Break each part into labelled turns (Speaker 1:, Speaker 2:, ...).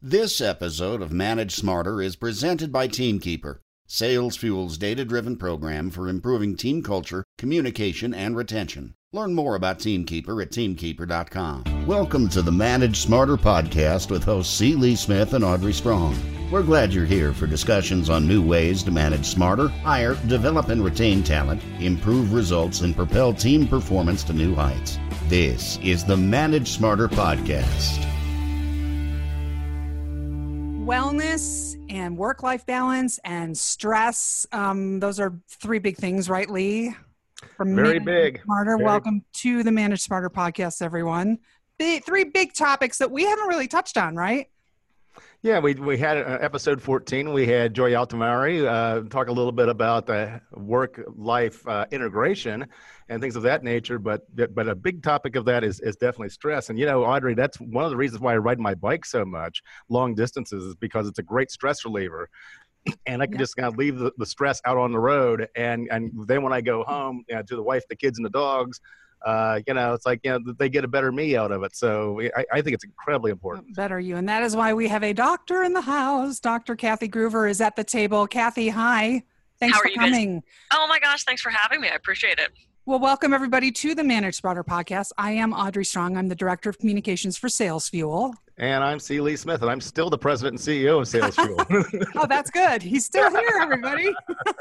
Speaker 1: This episode of Manage Smarter is presented by Teamkeeper, Sales Fuel's data driven program for improving team culture, communication, and retention. Learn more about Teamkeeper at teamkeeper.com. Welcome to the Manage Smarter podcast with hosts C. Lee Smith and Audrey Strong. We're glad you're here for discussions on new ways to manage smarter, hire, develop, and retain talent, improve results, and propel team performance to new heights. This is the Manage Smarter podcast
Speaker 2: wellness and work life balance and stress. Um, those are three big things, right, Lee?
Speaker 3: From Very big.
Speaker 2: Smarter.
Speaker 3: Very
Speaker 2: Welcome to the Manage Smarter podcast, everyone. The three big topics that we haven't really touched on, right?
Speaker 3: Yeah, we we had uh, episode 14. We had Joy Altamari uh, talk a little bit about the work life uh, integration and things of that nature. But but a big topic of that is is definitely stress. And you know, Audrey, that's one of the reasons why I ride my bike so much, long distances, is because it's a great stress reliever. And I can yeah. just kind of leave the, the stress out on the road, and and then when I go home you know, to the wife, the kids, and the dogs, uh, you know, it's like, you know, they get a better me out of it. So I, I, think it's incredibly important.
Speaker 2: Better you. And that is why we have a doctor in the house. Dr. Kathy Gruver is at the table. Kathy, hi. Thanks
Speaker 4: How
Speaker 2: for coming.
Speaker 4: Guys? Oh my gosh, thanks for having me. I appreciate it.
Speaker 2: Well, welcome everybody to the Manage Smarter podcast. I am Audrey Strong. I'm the Director of Communications for Sales Fuel.
Speaker 3: And I'm C. Lee Smith, and I'm still the president and CEO of Sales Fuel.
Speaker 2: oh, that's good. He's still here, everybody.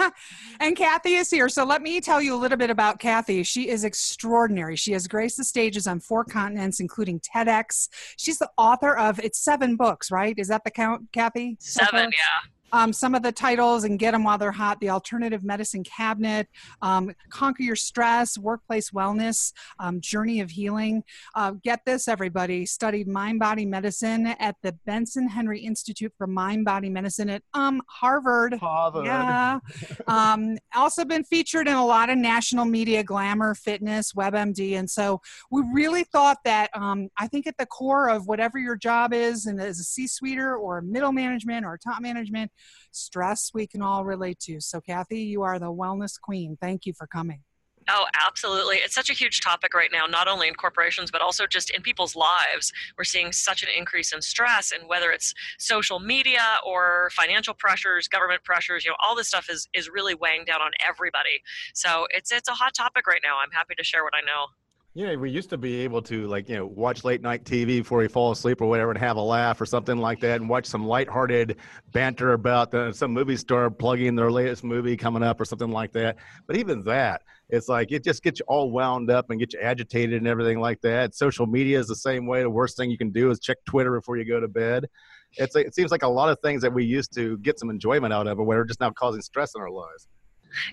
Speaker 2: and Kathy is here. So let me tell you a little bit about Kathy. She is extraordinary. She has graced the stages on four continents, including TEDx. She's the author of it's seven books, right? Is that the count, Kathy?
Speaker 4: Seven, yeah
Speaker 2: um, some of the titles and get them while they're hot. The alternative medicine cabinet um, conquer your stress workplace wellness um, journey of healing. Uh, get this everybody. Studied mind body medicine at the benson henry institute for mind body medicine at um, harvard.
Speaker 3: Harvard.
Speaker 2: Yeah. Um, also been featured in a lot of national media glamour fitness webmd. And so we really thought that um, i think at the core of whatever your job is and as a c-suiter or middle management or top management stress we can all relate to. So, Kathy, you are the wellness queen. Thank you for coming.
Speaker 4: Oh, absolutely. It's such a huge topic right now, not only in corporations, but also just in people's lives. We're seeing such an increase in stress, and whether it's social media or financial pressures, government pressures, you know, all this stuff is, is really weighing down on everybody. So it's, it's a hot topic right now. I'm happy to share what I know.
Speaker 3: Yeah, we used to be able to like you know watch late night TV before we fall asleep or whatever, and have a laugh or something like that, and watch some lighthearted banter about the, some movie star plugging their latest movie coming up or something like that. But even that, it's like it just gets you all wound up and gets you agitated and everything like that. Social media is the same way. The worst thing you can do is check Twitter before you go to bed. It's it seems like a lot of things that we used to get some enjoyment out of, but we're just now causing stress in our lives.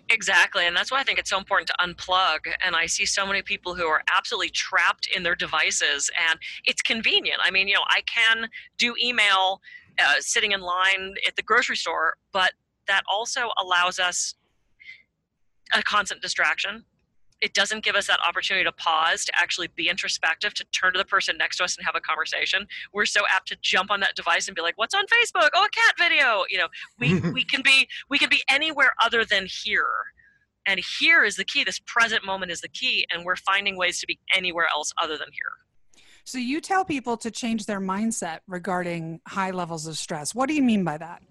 Speaker 4: Exactly. And that's why I think it's so important to unplug. And I see so many people who are absolutely trapped in their devices, and it's convenient. I mean, you know, I can do email uh, sitting in line at the grocery store, but that also allows us a constant distraction it doesn't give us that opportunity to pause to actually be introspective to turn to the person next to us and have a conversation. We're so apt to jump on that device and be like what's on facebook? Oh a cat video. You know we we can be we can be anywhere other than here. And here is the key. This present moment is the key and we're finding ways to be anywhere else other than here.
Speaker 2: So you tell people to change their mindset regarding high levels of stress. What do you mean by that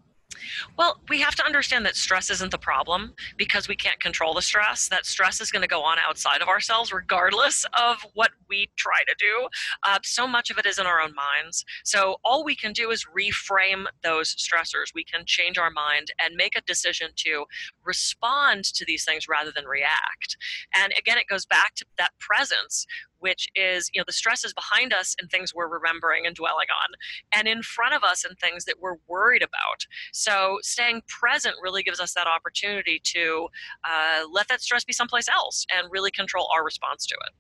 Speaker 4: well, we have to understand that stress isn't the problem because we can't control the stress. That stress is going to go on outside of ourselves, regardless of what we try to do. Uh, so much of it is in our own minds. So, all we can do is reframe those stressors. We can change our mind and make a decision to respond to these things rather than react. And again, it goes back to that presence which is you know the stress is behind us and things we're remembering and dwelling on and in front of us and things that we're worried about. So staying present really gives us that opportunity to uh, let that stress be someplace else and really control our response to it.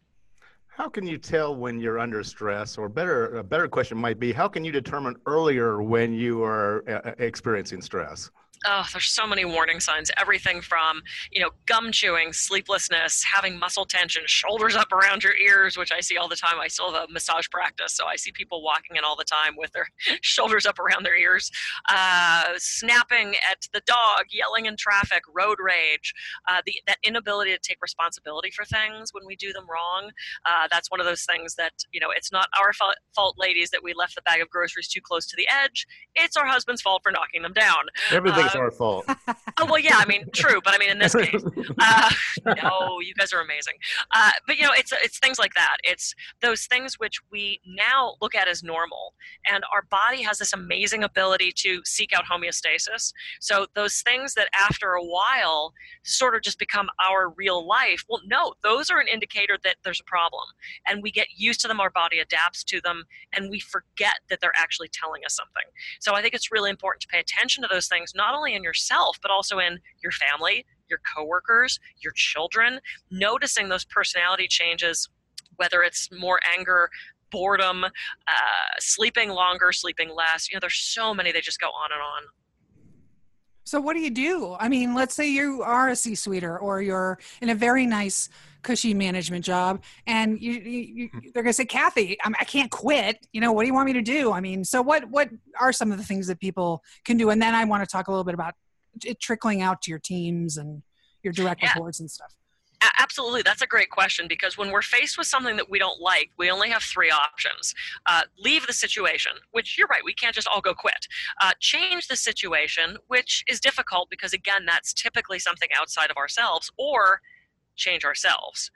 Speaker 3: How can you tell when you're under stress? Or better a better question might be how can you determine earlier when you are uh, experiencing stress
Speaker 4: oh, there's so many warning signs. Everything from, you know, gum chewing, sleeplessness, having muscle tension, shoulders up around your ears, which I see all the time. I still have a massage practice, so I see people walking in all the time with their shoulders up around their ears, uh, snapping at the dog, yelling in traffic, road rage, uh, the, that inability to take responsibility for things when we do them wrong. Uh, that's one of those things that, you know, it's not our fault, ladies, that we left the bag of groceries too close to the edge. It's our husband's fault for knocking them down.
Speaker 3: Everything's it's our fault.
Speaker 4: oh well, yeah. I mean, true, but I mean, in this case, uh, no, you guys are amazing. Uh, but you know, it's it's things like that. It's those things which we now look at as normal, and our body has this amazing ability to seek out homeostasis. So those things that after a while sort of just become our real life. Well, no, those are an indicator that there's a problem, and we get used to them. Our body adapts to them, and we forget that they're actually telling us something. So I think it's really important to pay attention to those things, not only in yourself, but also in your family, your coworkers, your children, noticing those personality changes, whether it's more anger, boredom, uh, sleeping longer, sleeping less. You know, there's so many, they just go on and on.
Speaker 2: So what do you do? I mean, let's say you are a C-suiter or you're in a very nice, cushy management job, and you, you, hmm. they're gonna say, "Kathy, I'm, I can not quit." You know, what do you want me to do? I mean, so what what are some of the things that people can do? And then I want to talk a little bit about it trickling out to your teams and your direct yeah. reports and stuff.
Speaker 4: Absolutely, that's a great question because when we're faced with something that we don't like, we only have three options: uh, leave the situation, which you're right, we can't just all go quit. Uh, change the situation, which is difficult because again, that's typically something outside of ourselves, or change ourselves.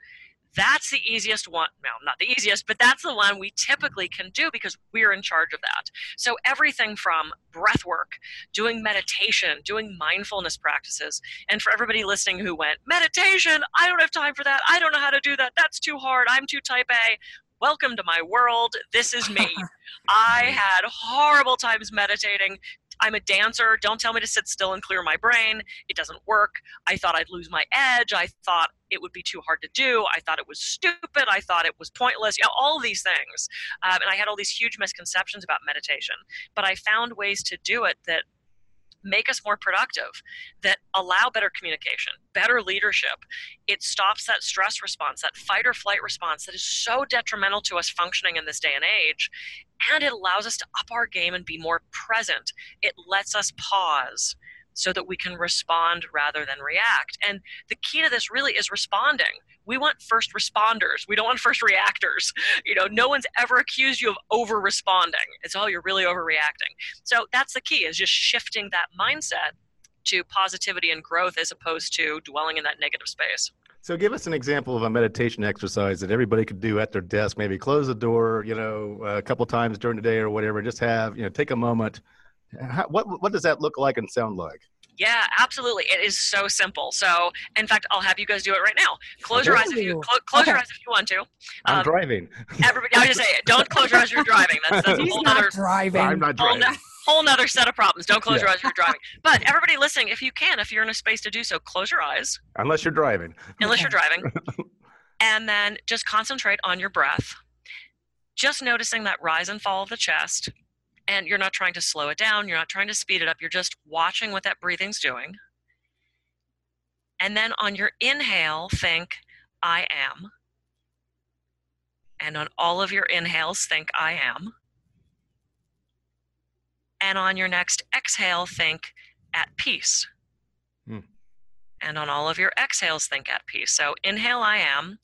Speaker 4: That's the easiest one. No, not the easiest, but that's the one we typically can do because we're in charge of that. So everything from breath work, doing meditation, doing mindfulness practices. And for everybody listening who went, meditation, I don't have time for that. I don't know how to do that. That's too hard. I'm too type A welcome to my world. This is me. I had horrible times meditating, I'm a dancer. Don't tell me to sit still and clear my brain. It doesn't work. I thought I'd lose my edge. I thought it would be too hard to do. I thought it was stupid. I thought it was pointless. You know, all these things. Um, and I had all these huge misconceptions about meditation. But I found ways to do it that make us more productive, that allow better communication, better leadership. It stops that stress response, that fight or flight response that is so detrimental to us functioning in this day and age. And it allows us to up our game and be more present. It lets us pause so that we can respond rather than react. And the key to this really is responding. We want first responders. We don't want first reactors. You know, no one's ever accused you of over responding. It's oh, you're really overreacting. So that's the key is just shifting that mindset to positivity and growth as opposed to dwelling in that negative space.
Speaker 3: So give us an example of a meditation exercise that everybody could do at their desk. Maybe close the door, you know, a couple times during the day or whatever. Just have, you know, take a moment how, what what does that look like and sound like?
Speaker 4: Yeah, absolutely. It is so simple. So, in fact, I'll have you guys do it right now. Close your eyes if you cl- close okay. your eyes if you want to. Um,
Speaker 3: I'm driving.
Speaker 4: Everybody, I just say it. Don't close your eyes. You're driving. That's, that's
Speaker 2: He's
Speaker 4: a whole
Speaker 2: not
Speaker 4: other
Speaker 2: driving.
Speaker 3: I'm not driving.
Speaker 4: Whole, whole nother set of problems. Don't close yeah. your eyes. You're driving. But everybody listening, if you can, if you're in a space to do so, close your eyes.
Speaker 3: Unless you're driving.
Speaker 4: Unless you're driving, and then just concentrate on your breath. Just noticing that rise and fall of the chest and you're not trying to slow it down, you're not trying to speed it up, you're just watching what that breathing's doing. And then on your inhale, think, I am. And on all of your inhales, think, I am. And on your next exhale, think, at peace. Hmm. And on all of your exhales, think, at peace. So inhale, I am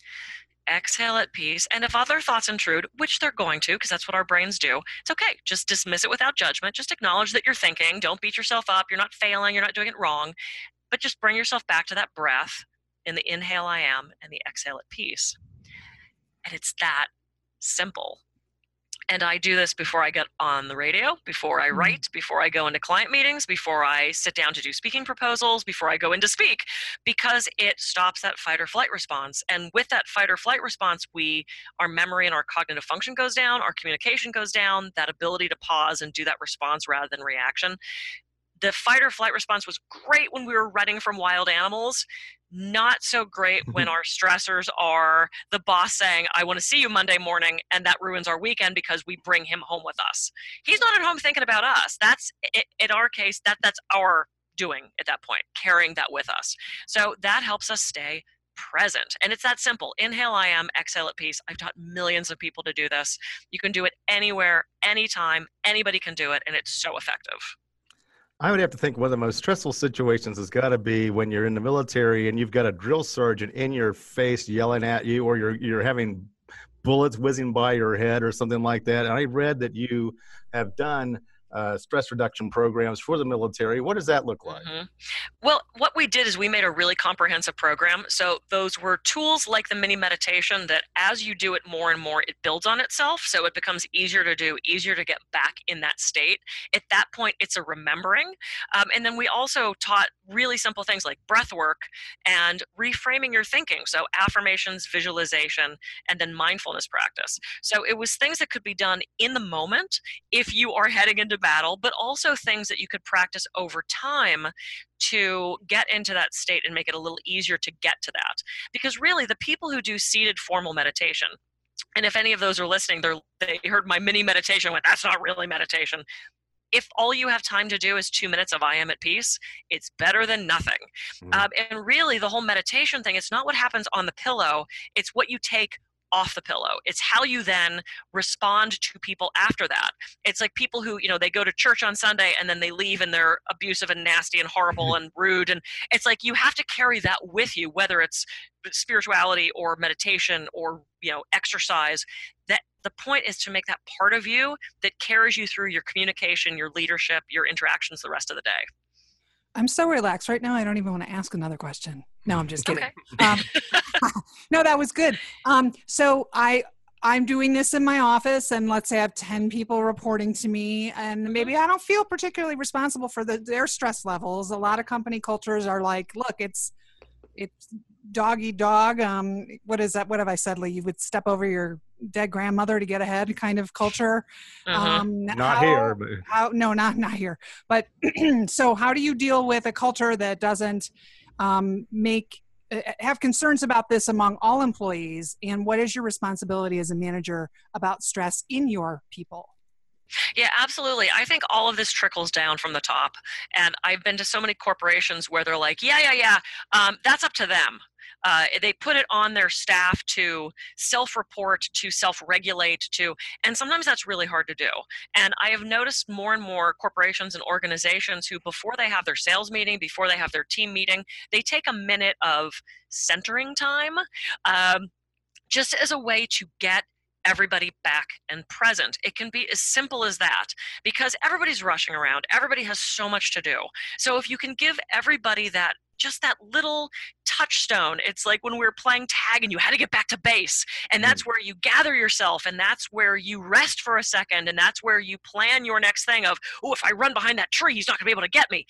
Speaker 4: exhale at peace. And if other thoughts intrude, which they're going to, because that's what our brains do, it's okay. Just dismiss it without judgment. Just acknowledge that you're thinking. Don't beat yourself up. You're not failing. You're not doing it wrong. But just bring yourself back to that breath in the inhale, I am, and the exhale at peace. And it's that simple. And I do this before I get on the radio, before I mm-hmm. write, before I go into client meetings, before I sit down to do speaking proposals, before I go in to speak, because it stops that fight or flight response. And with that fight or flight response, we our memory and our cognitive function goes down, our communication goes down, that ability to pause and do that response rather than reaction the fight or flight response was great when we were running from wild animals not so great when our stressors are the boss saying i want to see you monday morning and that ruins our weekend because we bring him home with us he's not at home thinking about us that's in our case that that's our doing at that point, carrying that with us. So that helps us stay present. And it's that simple. Inhale, I am, exhale at peace. I've taught millions of people to do this. You can do it anywhere, anytime. Anybody can do it, and it's so effective.
Speaker 3: I would have to think one of the most stressful situations has got to be when you're in the military and you've got a drill sergeant in your face yelling at you, or you're you're having bullets whizzing by your head or something like that. And I read that you have done uh, stress reduction programs for the military. What does that look like? Mm-hmm.
Speaker 4: Well, what we did is we made a really comprehensive program. So those were tools like the mini meditation that as you do it more and more, it builds on itself. So it becomes easier to do, easier to get back in that state. At that point, it's a remembering. Um, and then we also taught really simple things like breath work and reframing your thinking. So affirmations, visualization, and then mindfulness practice. So it was things that could be done in the moment if you are heading into battle, but also things that you could practice over time to get into that state and make it a little easier to get to that. Because really, the people who do seated formal meditation, and if any of those are listening, they're, they heard my mini meditation, went, that's not really meditation if all you have time to do is two minutes of I am at peace, it's better than nothing. Mm-hmm. Um, and really, the whole meditation thing, it's not what happens on the pillow, it's what you take off the pillow. It's how you then respond to people after that. It's like people who, you know, they go to church on Sunday and then they leave and they're abusive and nasty and horrible mm-hmm. and rude. And it's like you have to carry that with you, whether it's spirituality or meditation or, you know, exercise. That the point is to make that part of you that carries you through your communication, your leadership, your interactions the rest of the day.
Speaker 2: I'm so relaxed right now. I don't even want to ask another question. No, I'm just kidding. Okay. um, no, that was good. Um, so I I'm doing this in my office, and let's say I have ten people reporting to me, and maybe mm-hmm. I don't feel particularly responsible for the, their stress levels. A lot of company cultures are like, look, it's it's dog eat dog. Um, what is that? What have I said, Lee? You would step over your dead grandmother to get ahead kind of culture.
Speaker 3: Uh-huh. Um, not how, here, but
Speaker 2: how, no, not not here. But so, how do you deal with a culture that doesn't um, make uh, have concerns about this among all employees? And what is your responsibility as a manager about stress in your people?
Speaker 4: Yeah, absolutely. I think all of this trickles down from the top. And I've been to so many corporations where they're like, yeah, yeah, yeah, um, that's up to them. Uh, they put it on their staff to self-report, to self-regulate, to, and sometimes that's really hard to do. And I have noticed more and more corporations and organizations who, before they have their sales meeting, before they have their team meeting, they take a minute of centering time. Um, just as a way to get everybody back and present. It can be as simple as that because everybody's rushing around. Everybody has so much to do. So if you can give everybody that just that little touchstone. It's like when we were playing tag and you had to get back to base. And that's mm. where you gather yourself and that's where you rest for a second and that's where you plan your next thing of, oh, if I run behind that tree, he's not going to be able to get me.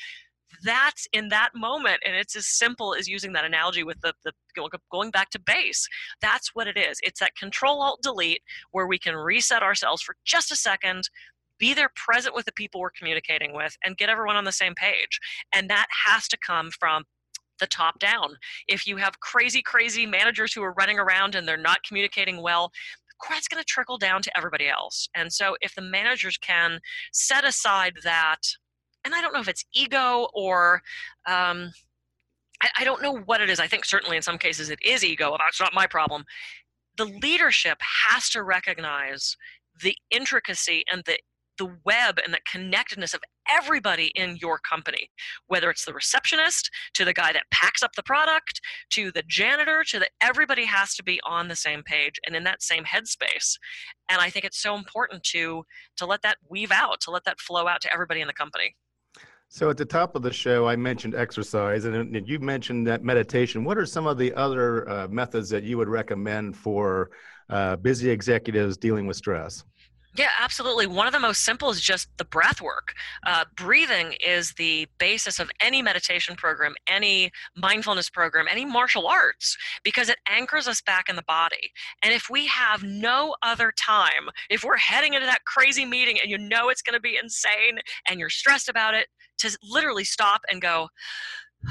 Speaker 4: That's in that moment. And it's as simple as using that analogy with the, the going back to base. That's what it is. It's that control alt delete where we can reset ourselves for just a second, be there present with the people we're communicating with and get everyone on the same page. And that has to come from the top down. If you have crazy, crazy managers who are running around and they're not communicating well, that's going to trickle down to everybody else. And so if the managers can set aside that, and I don't know if it's ego or, um, I, I don't know what it is. I think certainly in some cases it is ego. That's not my problem. The leadership has to recognize the intricacy and the the web and the connectedness of everybody in your company, whether it's the receptionist to the guy that packs up the product to the janitor to the everybody has to be on the same page and in that same headspace. And I think it's so important to to let that weave out, to let that flow out to everybody in the company.
Speaker 3: So at the top of the show, I mentioned exercise, and you mentioned that meditation. What are some of the other uh, methods that you would recommend for uh, busy executives dealing with stress?
Speaker 4: Yeah, absolutely. One of the most simple is just the breath work. Uh, breathing is the basis of any meditation program, any mindfulness program, any martial arts, because it anchors us back in the body. And if we have no other time, if we're heading into that crazy meeting and you know it's going to be insane and you're stressed about it, to literally stop and go,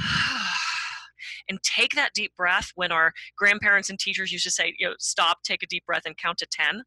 Speaker 4: and take that deep breath when our grandparents and teachers used to say, you know, stop, take a deep breath, and count to 10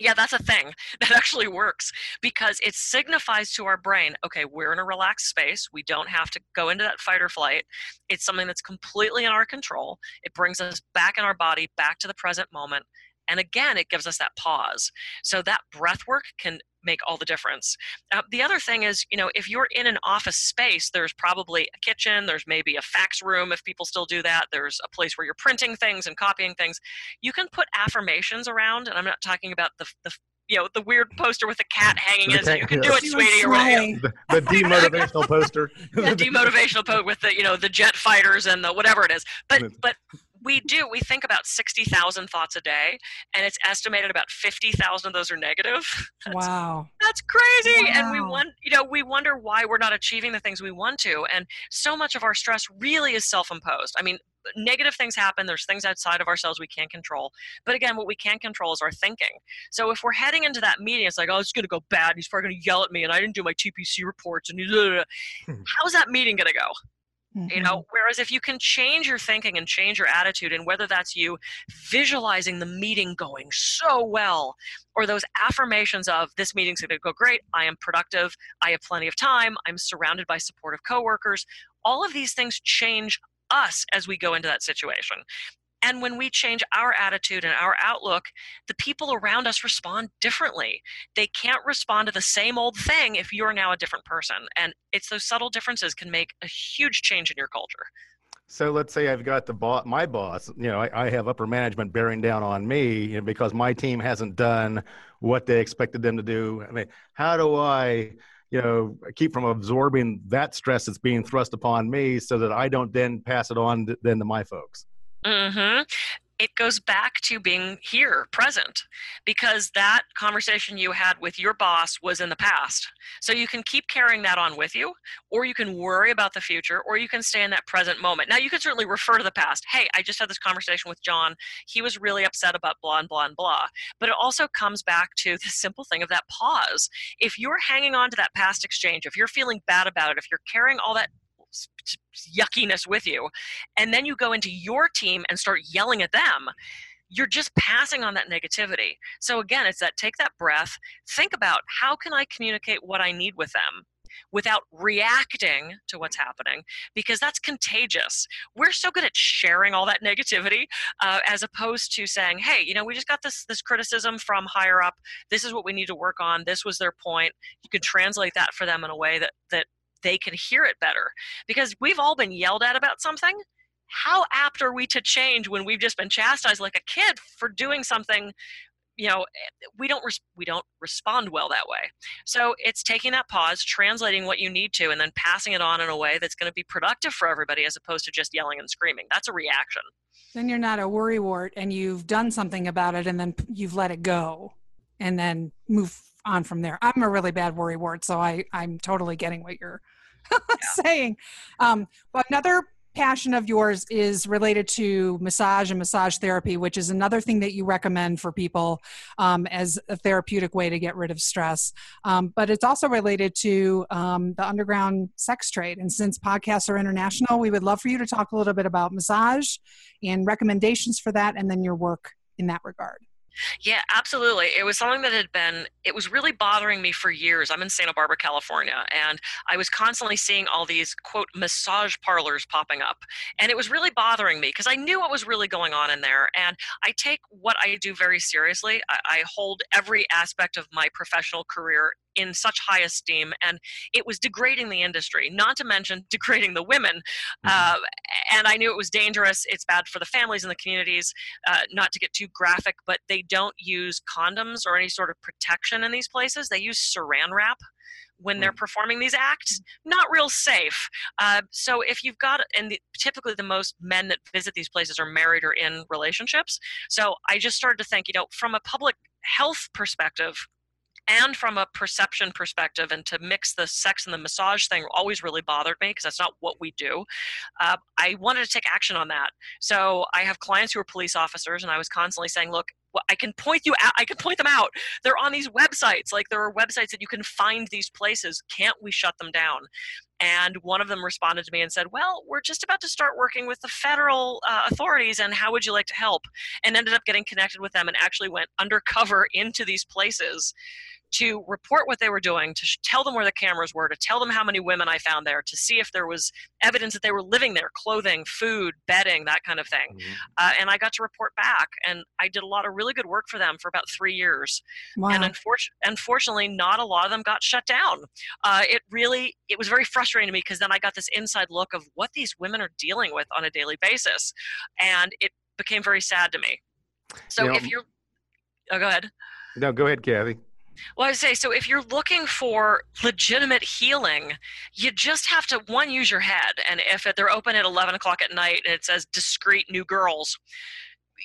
Speaker 4: Yeah, that's a thing that actually works because it signifies to our brain okay, we're in a relaxed space. We don't have to go into that fight or flight. It's something that's completely in our control. It brings us back in our body, back to the present moment. And again, it gives us that pause. So that breath work can make all the difference. Uh, the other thing is, you know, if you're in an office space, there's probably a kitchen, there's maybe a fax room if people still do that, there's a place where you're printing things and copying things. You can put affirmations around, and I'm not talking about the, the you know the weird poster with the cat hanging in it. You can do it, sweetie, or whatever.
Speaker 3: The, the demotivational poster.
Speaker 4: the demotivational poster with the you know the jet fighters and the whatever it is. But but we do we think about 60,000 thoughts a day and it's estimated about 50,000 of those are negative.
Speaker 2: That's, wow.
Speaker 4: that's crazy wow. and we want you know we wonder why we're not achieving the things we want to and so much of our stress really is self-imposed. I mean negative things happen there's things outside of ourselves we can't control but again what we can control is our thinking. So if we're heading into that meeting it's like oh it's going to go bad he's probably going to yell at me and i didn't do my TPS reports and hmm. how's that meeting going to go Mm-hmm. You know, whereas if you can change your thinking and change your attitude, and whether that's you visualizing the meeting going so well, or those affirmations of this meeting's going to go great, I am productive, I have plenty of time, I'm surrounded by supportive coworkers, all of these things change us as we go into that situation. And when we change our attitude and our outlook, the people around us respond differently. They can't respond to the same old thing if you're now a different person. And it's those subtle differences can make a huge change in your culture.
Speaker 3: So let's say I've got the boss, my boss, you know, I, I, have upper management bearing down on me you know, because my team hasn't done what they expected them to do. I mean, how do I, you know, keep from absorbing that stress that's being thrust upon me so that I don't then pass it on to, then to my folks?
Speaker 4: Mm-hmm. It goes back to being here, present, because that conversation you had with your boss was in the past. So you can keep carrying that on with you, or you can worry about the future, or you can stay in that present moment. Now, you can certainly refer to the past. Hey, I just had this conversation with John. He was really upset about blah and blah and blah. But it also comes back to the simple thing of that pause. If you're hanging on to that past exchange, if you're feeling bad about it, if you're carrying all that yuckiness with you and then you go into your team and start yelling at them you're just passing on that negativity so again it's that take that breath think about how can i communicate what i need with them without reacting to what's happening because that's contagious. We're so good at sharing all that negativity uh, as opposed to saying, hey, you know, we just got this, this criticism from higher up. This is what we need to work on. This was their point. You can translate that for them in a way that, that they can hear it better. Because we've all been yelled at about something. How apt are we to change when we've just been chastised like a kid for doing something you know eh, we don't res- we don't respond well that way so it's taking that pause translating what you need to and then passing it on in a way that's going to be productive for everybody as opposed to just yelling and screaming that's a reaction
Speaker 2: then you're not a worrywart and you've done something about it and then you've let it go and then move on from there i'm a really bad worrywart so i i'm totally getting what you're saying. Um, but another passion of yours is related to massage and massage therapy, which is another thing that you recommend for people um, as a therapeutic way to get rid of stress. Um, but it's also related to um, the underground sex trade. And since podcasts are international, we would love for you to talk a little bit about massage and recommendations for that, and then your work in that regard.
Speaker 4: Yeah, absolutely. It was something that had been, it was really bothering me for years. I'm in Santa Barbara, California, and I was constantly seeing all these, quote, massage parlors popping up. And it was really bothering me because I knew what was really going on in there. And I take what I do very seriously. I, I hold every aspect of my professional career in such high esteem and it was degrading the industry not to mention degrading the women mm-hmm. uh, and i knew it was dangerous it's bad for the families and the communities uh, not to get too graphic but they don't use condoms or any sort of protection in these places they use saran wrap when they're mm. performing these acts not real safe uh, so if you've got and the, typically the most men that visit these places are married or in relationships so i just started to think you know from a public health perspective and from a perception perspective and to mix the sex and the massage thing always really bothered me because that's not what we do uh, i wanted to take action on that so i have clients who are police officers and i was constantly saying look I can point you out. I can point them out. They're on these websites. Like there are websites that you can find these places. Can't we shut them down? And one of them responded to me and said, Well, we're just about to start working with the federal uh, authorities, and how would you like to help? And ended up getting connected with them and actually went undercover into these places to report what they were doing, to tell them where the cameras were, to tell them how many women I found there, to see if there was evidence that they were living there, clothing, food, bedding, that kind of thing. Mm-hmm. Uh, and I got to report back, and I did a lot of really good work for them for about three years. Wow. And unfor- unfortunately, not a lot of them got shut down. Uh, it really, it was very frustrating to me because then I got this inside look of what these women are dealing with on a daily basis, and it became very sad to me. So you know, if you're, oh, go ahead.
Speaker 3: No, go ahead, Kathy.
Speaker 4: Well, I say so. If you're looking for legitimate healing, you just have to one use your head. And if they're open at 11 o'clock at night and it says discreet new girls,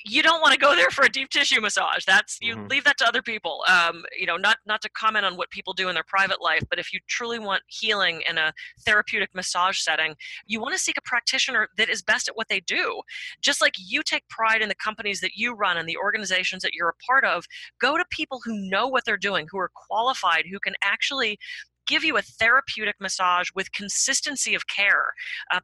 Speaker 4: you don't want to go there for a deep tissue massage. That's you mm-hmm. leave that to other people. Um, you know, not not to comment on what people do in their private life, but if you truly want healing in a therapeutic massage setting, you want to seek a practitioner that is best at what they do. Just like you take pride in the companies that you run and the organizations that you're a part of, go to people who know what they're doing, who are qualified, who can actually give you a therapeutic massage with consistency of care. Uh,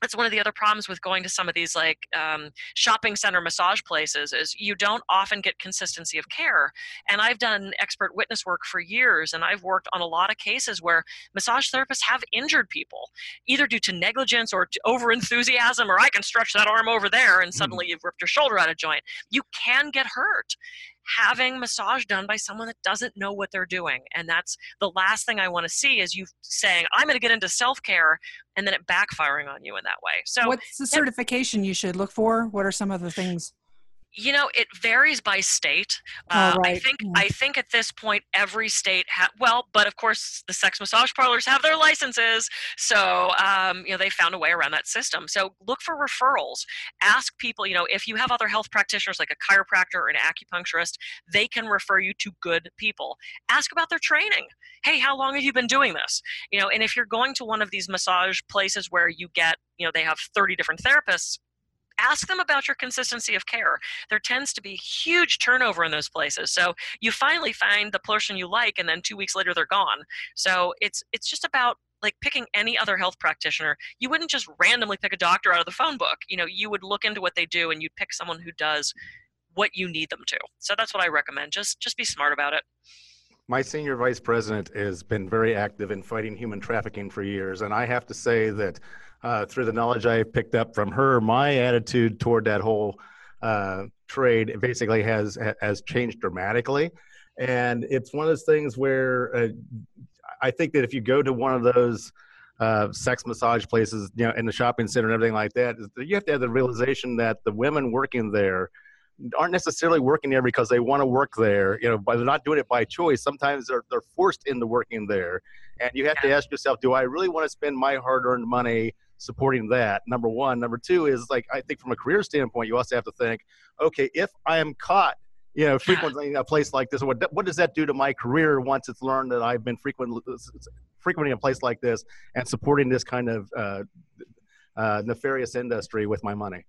Speaker 4: that's one of the other problems with going to some of these like um, shopping center massage places is you don't often get consistency of care and i've done expert witness work for years and i've worked on a lot of cases where massage therapists have injured people either due to negligence or over enthusiasm or i can stretch that arm over there and mm-hmm. suddenly you've ripped your shoulder out of joint you can get hurt having massage done by someone that doesn't know what they're doing. And that's the last thing I want to see is you saying, I'm going to get into self care and then it backfiring on you in that way. So,
Speaker 2: what's the certification you should look for? What are some of the things?
Speaker 4: You know it varies by state uh, right. i think mm. i think at this point every state ha- well but of course the sex massage parlors have their licenses so um, you know they found a way around that system so look for referrals ask people you know if you have other health practitioners like a chiropractor or an acupuncturist they can refer you to good people ask about their training hey how long have you been doing this you know and if you're going to one of these massage places where you get you know they have 30 different therapists ask them about your consistency of care. There tends to be huge turnover in those places. So you finally find the person you like, and then two weeks later they're gone. So it's it's just about like picking any other health practitioner you wouldn't just randomly pick a doctor out of the phone book you know you would look into what they do and you'd pick someone who does what you need them to so that's what i recommend just just be smart about it
Speaker 3: my senior vice president has been very active in fighting human trafficking for years and i have to say that uh, through the knowledge I picked up from her, my attitude toward that whole uh, trade basically has has changed dramatically. And it's one of those things where uh, I think that if you go to one of those uh, sex massage places, you know, in the shopping center and everything like that, you have to have the realization that the women working there aren't necessarily working there because they want to work there. You know, but they're not doing it by choice. Sometimes they're they're forced into working there, and you have yeah. to ask yourself, do I really want to spend my hard-earned money? Supporting that. Number one. Number two is like I think from a career standpoint, you also have to think, okay, if I am caught, you know, frequently in a place like this, what what does that do to my career once it's learned that I've been frequent frequently in a place like this and supporting this kind of uh, uh, nefarious industry with my money?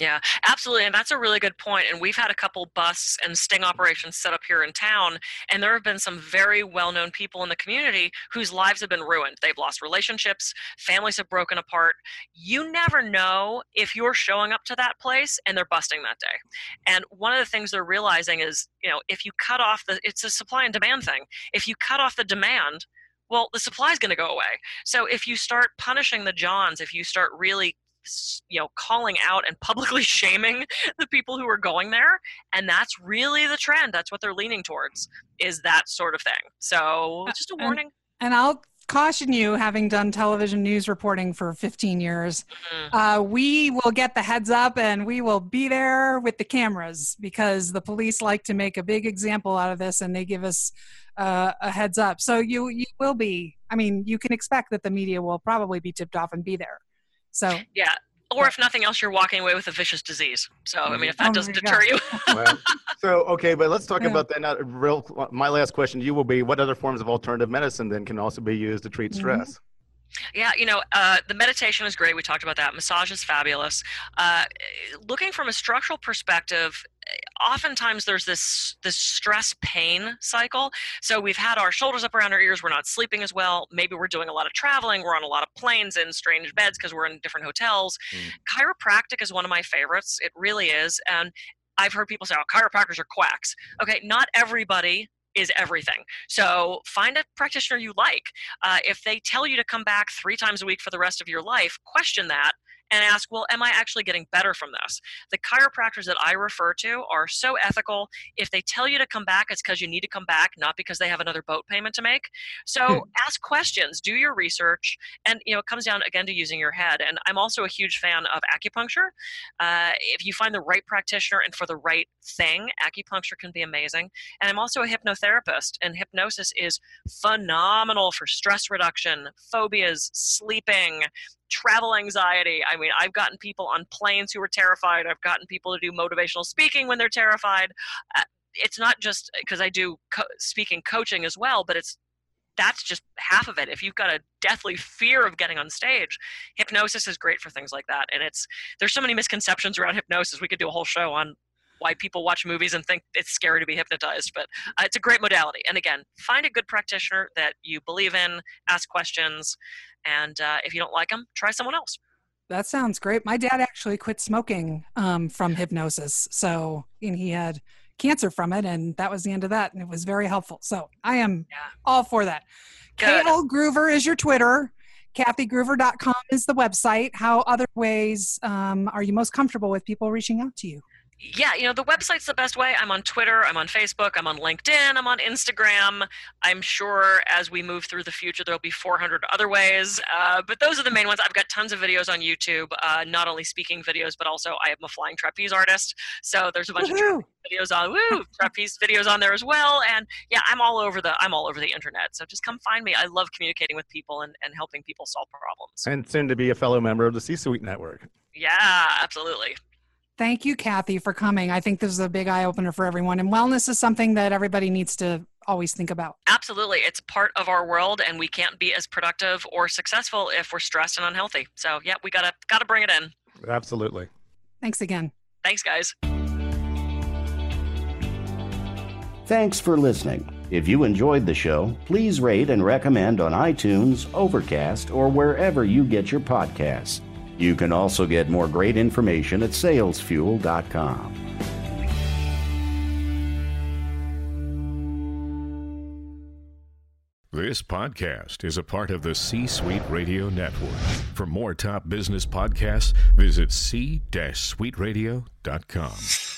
Speaker 4: Yeah, absolutely. And that's a really good point. And we've had a couple bus and sting operations set up here in town. And there have been some very well known people in the community whose lives have been ruined. They've lost relationships, families have broken apart. You never know if you're showing up to that place and they're busting that day. And one of the things they're realizing is, you know, if you cut off the, it's a supply and demand thing. If you cut off the demand, well, the supply is going to go away. So if you start punishing the Johns, if you start really you know calling out and publicly shaming the people who are going there and that's really the trend that's what they're leaning towards is that sort of thing. So just a warning.
Speaker 2: and, and i'll caution you having done television news reporting for 15 years mm-hmm. uh, we will get the heads up and we will be there with the cameras because the police like to make a big example out of this and they give us uh, a heads up. So you you will be i mean you can expect that the media will probably be tipped off and be there so
Speaker 4: yeah, or if nothing else, you're walking away with a vicious disease. So I mean, if that oh, doesn't deter you.
Speaker 3: well, so okay, but let's talk yeah. about that now. Real, my last question to you will be: What other forms of alternative medicine then can also be used to treat mm-hmm. stress? Mm-hmm.
Speaker 4: Yeah, you know, uh, the meditation is great. We talked about that. Massage is fabulous. Uh, looking from a structural perspective, oftentimes there's this this stress pain cycle. So we've had our shoulders up around our ears, we're not sleeping as well. Maybe we're doing a lot of traveling, we're on a lot of planes in strange beds because we're in different hotels. Mm. Chiropractic is one of my favorites. It really is. And I've heard people say, oh, chiropractors are quacks. Okay, not everybody is everything. So find a practitioner you like. Uh, if they tell you to come back three times a week for the rest of your life, question that and ask, well, am I actually getting better from this? The chiropractors that I refer to are so ethical. If they tell you to come back, it's because you need to come back, not because they have another boat payment to make. So hmm. ask questions, do your research, and you know it comes down again to using your head. And I'm also a huge fan of acupuncture. Uh, if you find the right practitioner and for the right thing, acupuncture can be amazing. And I'm also a hypnotherapist, and hypnosis is phenomenal for stress reduction, phobias, sleeping, travel anxiety. I mean, I've gotten people on planes who are terrified. I've gotten people to do motivational speaking when they're terrified. Uh, it's not just because I do co- speaking coaching as well, but it's that's just half of it. If you've got a deathly fear of getting on stage, hypnosis is great for things like that. And it's there's so many misconceptions around hypnosis. We could do a whole show on why people watch movies and think it's scary to be hypnotized. But uh, it's a great modality. And again, find a good practitioner that you believe in, ask questions, and uh, if you don't like them, try someone else.
Speaker 2: That sounds great. My dad actually quit smoking um, from hypnosis. So, and he had cancer from it, and that was the end of that. And it was very helpful. So, I am yeah. all for that. KL Gruver is your Twitter. KathyGruver.com is the website. How other ways um, are you most comfortable with people reaching out to you?
Speaker 4: Yeah, you know, the website's the best way. I'm on Twitter, I'm on Facebook, I'm on LinkedIn, I'm on Instagram. I'm sure as we move through the future, there'll be 400 other ways. Uh, but those are the main ones. I've got tons of videos on YouTube, uh, not only speaking videos, but also I am a flying trapeze artist. So there's a bunch Woo-hoo! of videos on woo, trapeze videos on there as well. And yeah, I'm all over the I'm all over the internet. So just come find me. I love communicating with people and, and helping people solve problems.
Speaker 3: And soon to be a fellow member of the C Suite Network.
Speaker 4: Yeah, absolutely.
Speaker 2: Thank you, Kathy, for coming. I think this is a big eye opener for everyone. And wellness is something that everybody needs to always think about.
Speaker 4: Absolutely. It's part of our world and we can't be as productive or successful if we're stressed and unhealthy. So yeah, we gotta gotta bring it in.
Speaker 3: Absolutely.
Speaker 2: Thanks again.
Speaker 4: Thanks, guys.
Speaker 1: Thanks for listening. If you enjoyed the show, please rate and recommend on iTunes, Overcast, or wherever you get your podcasts. You can also get more great information at salesfuel.com.
Speaker 5: This podcast is a part of the C Suite Radio Network. For more top business podcasts, visit c-suiteradio.com.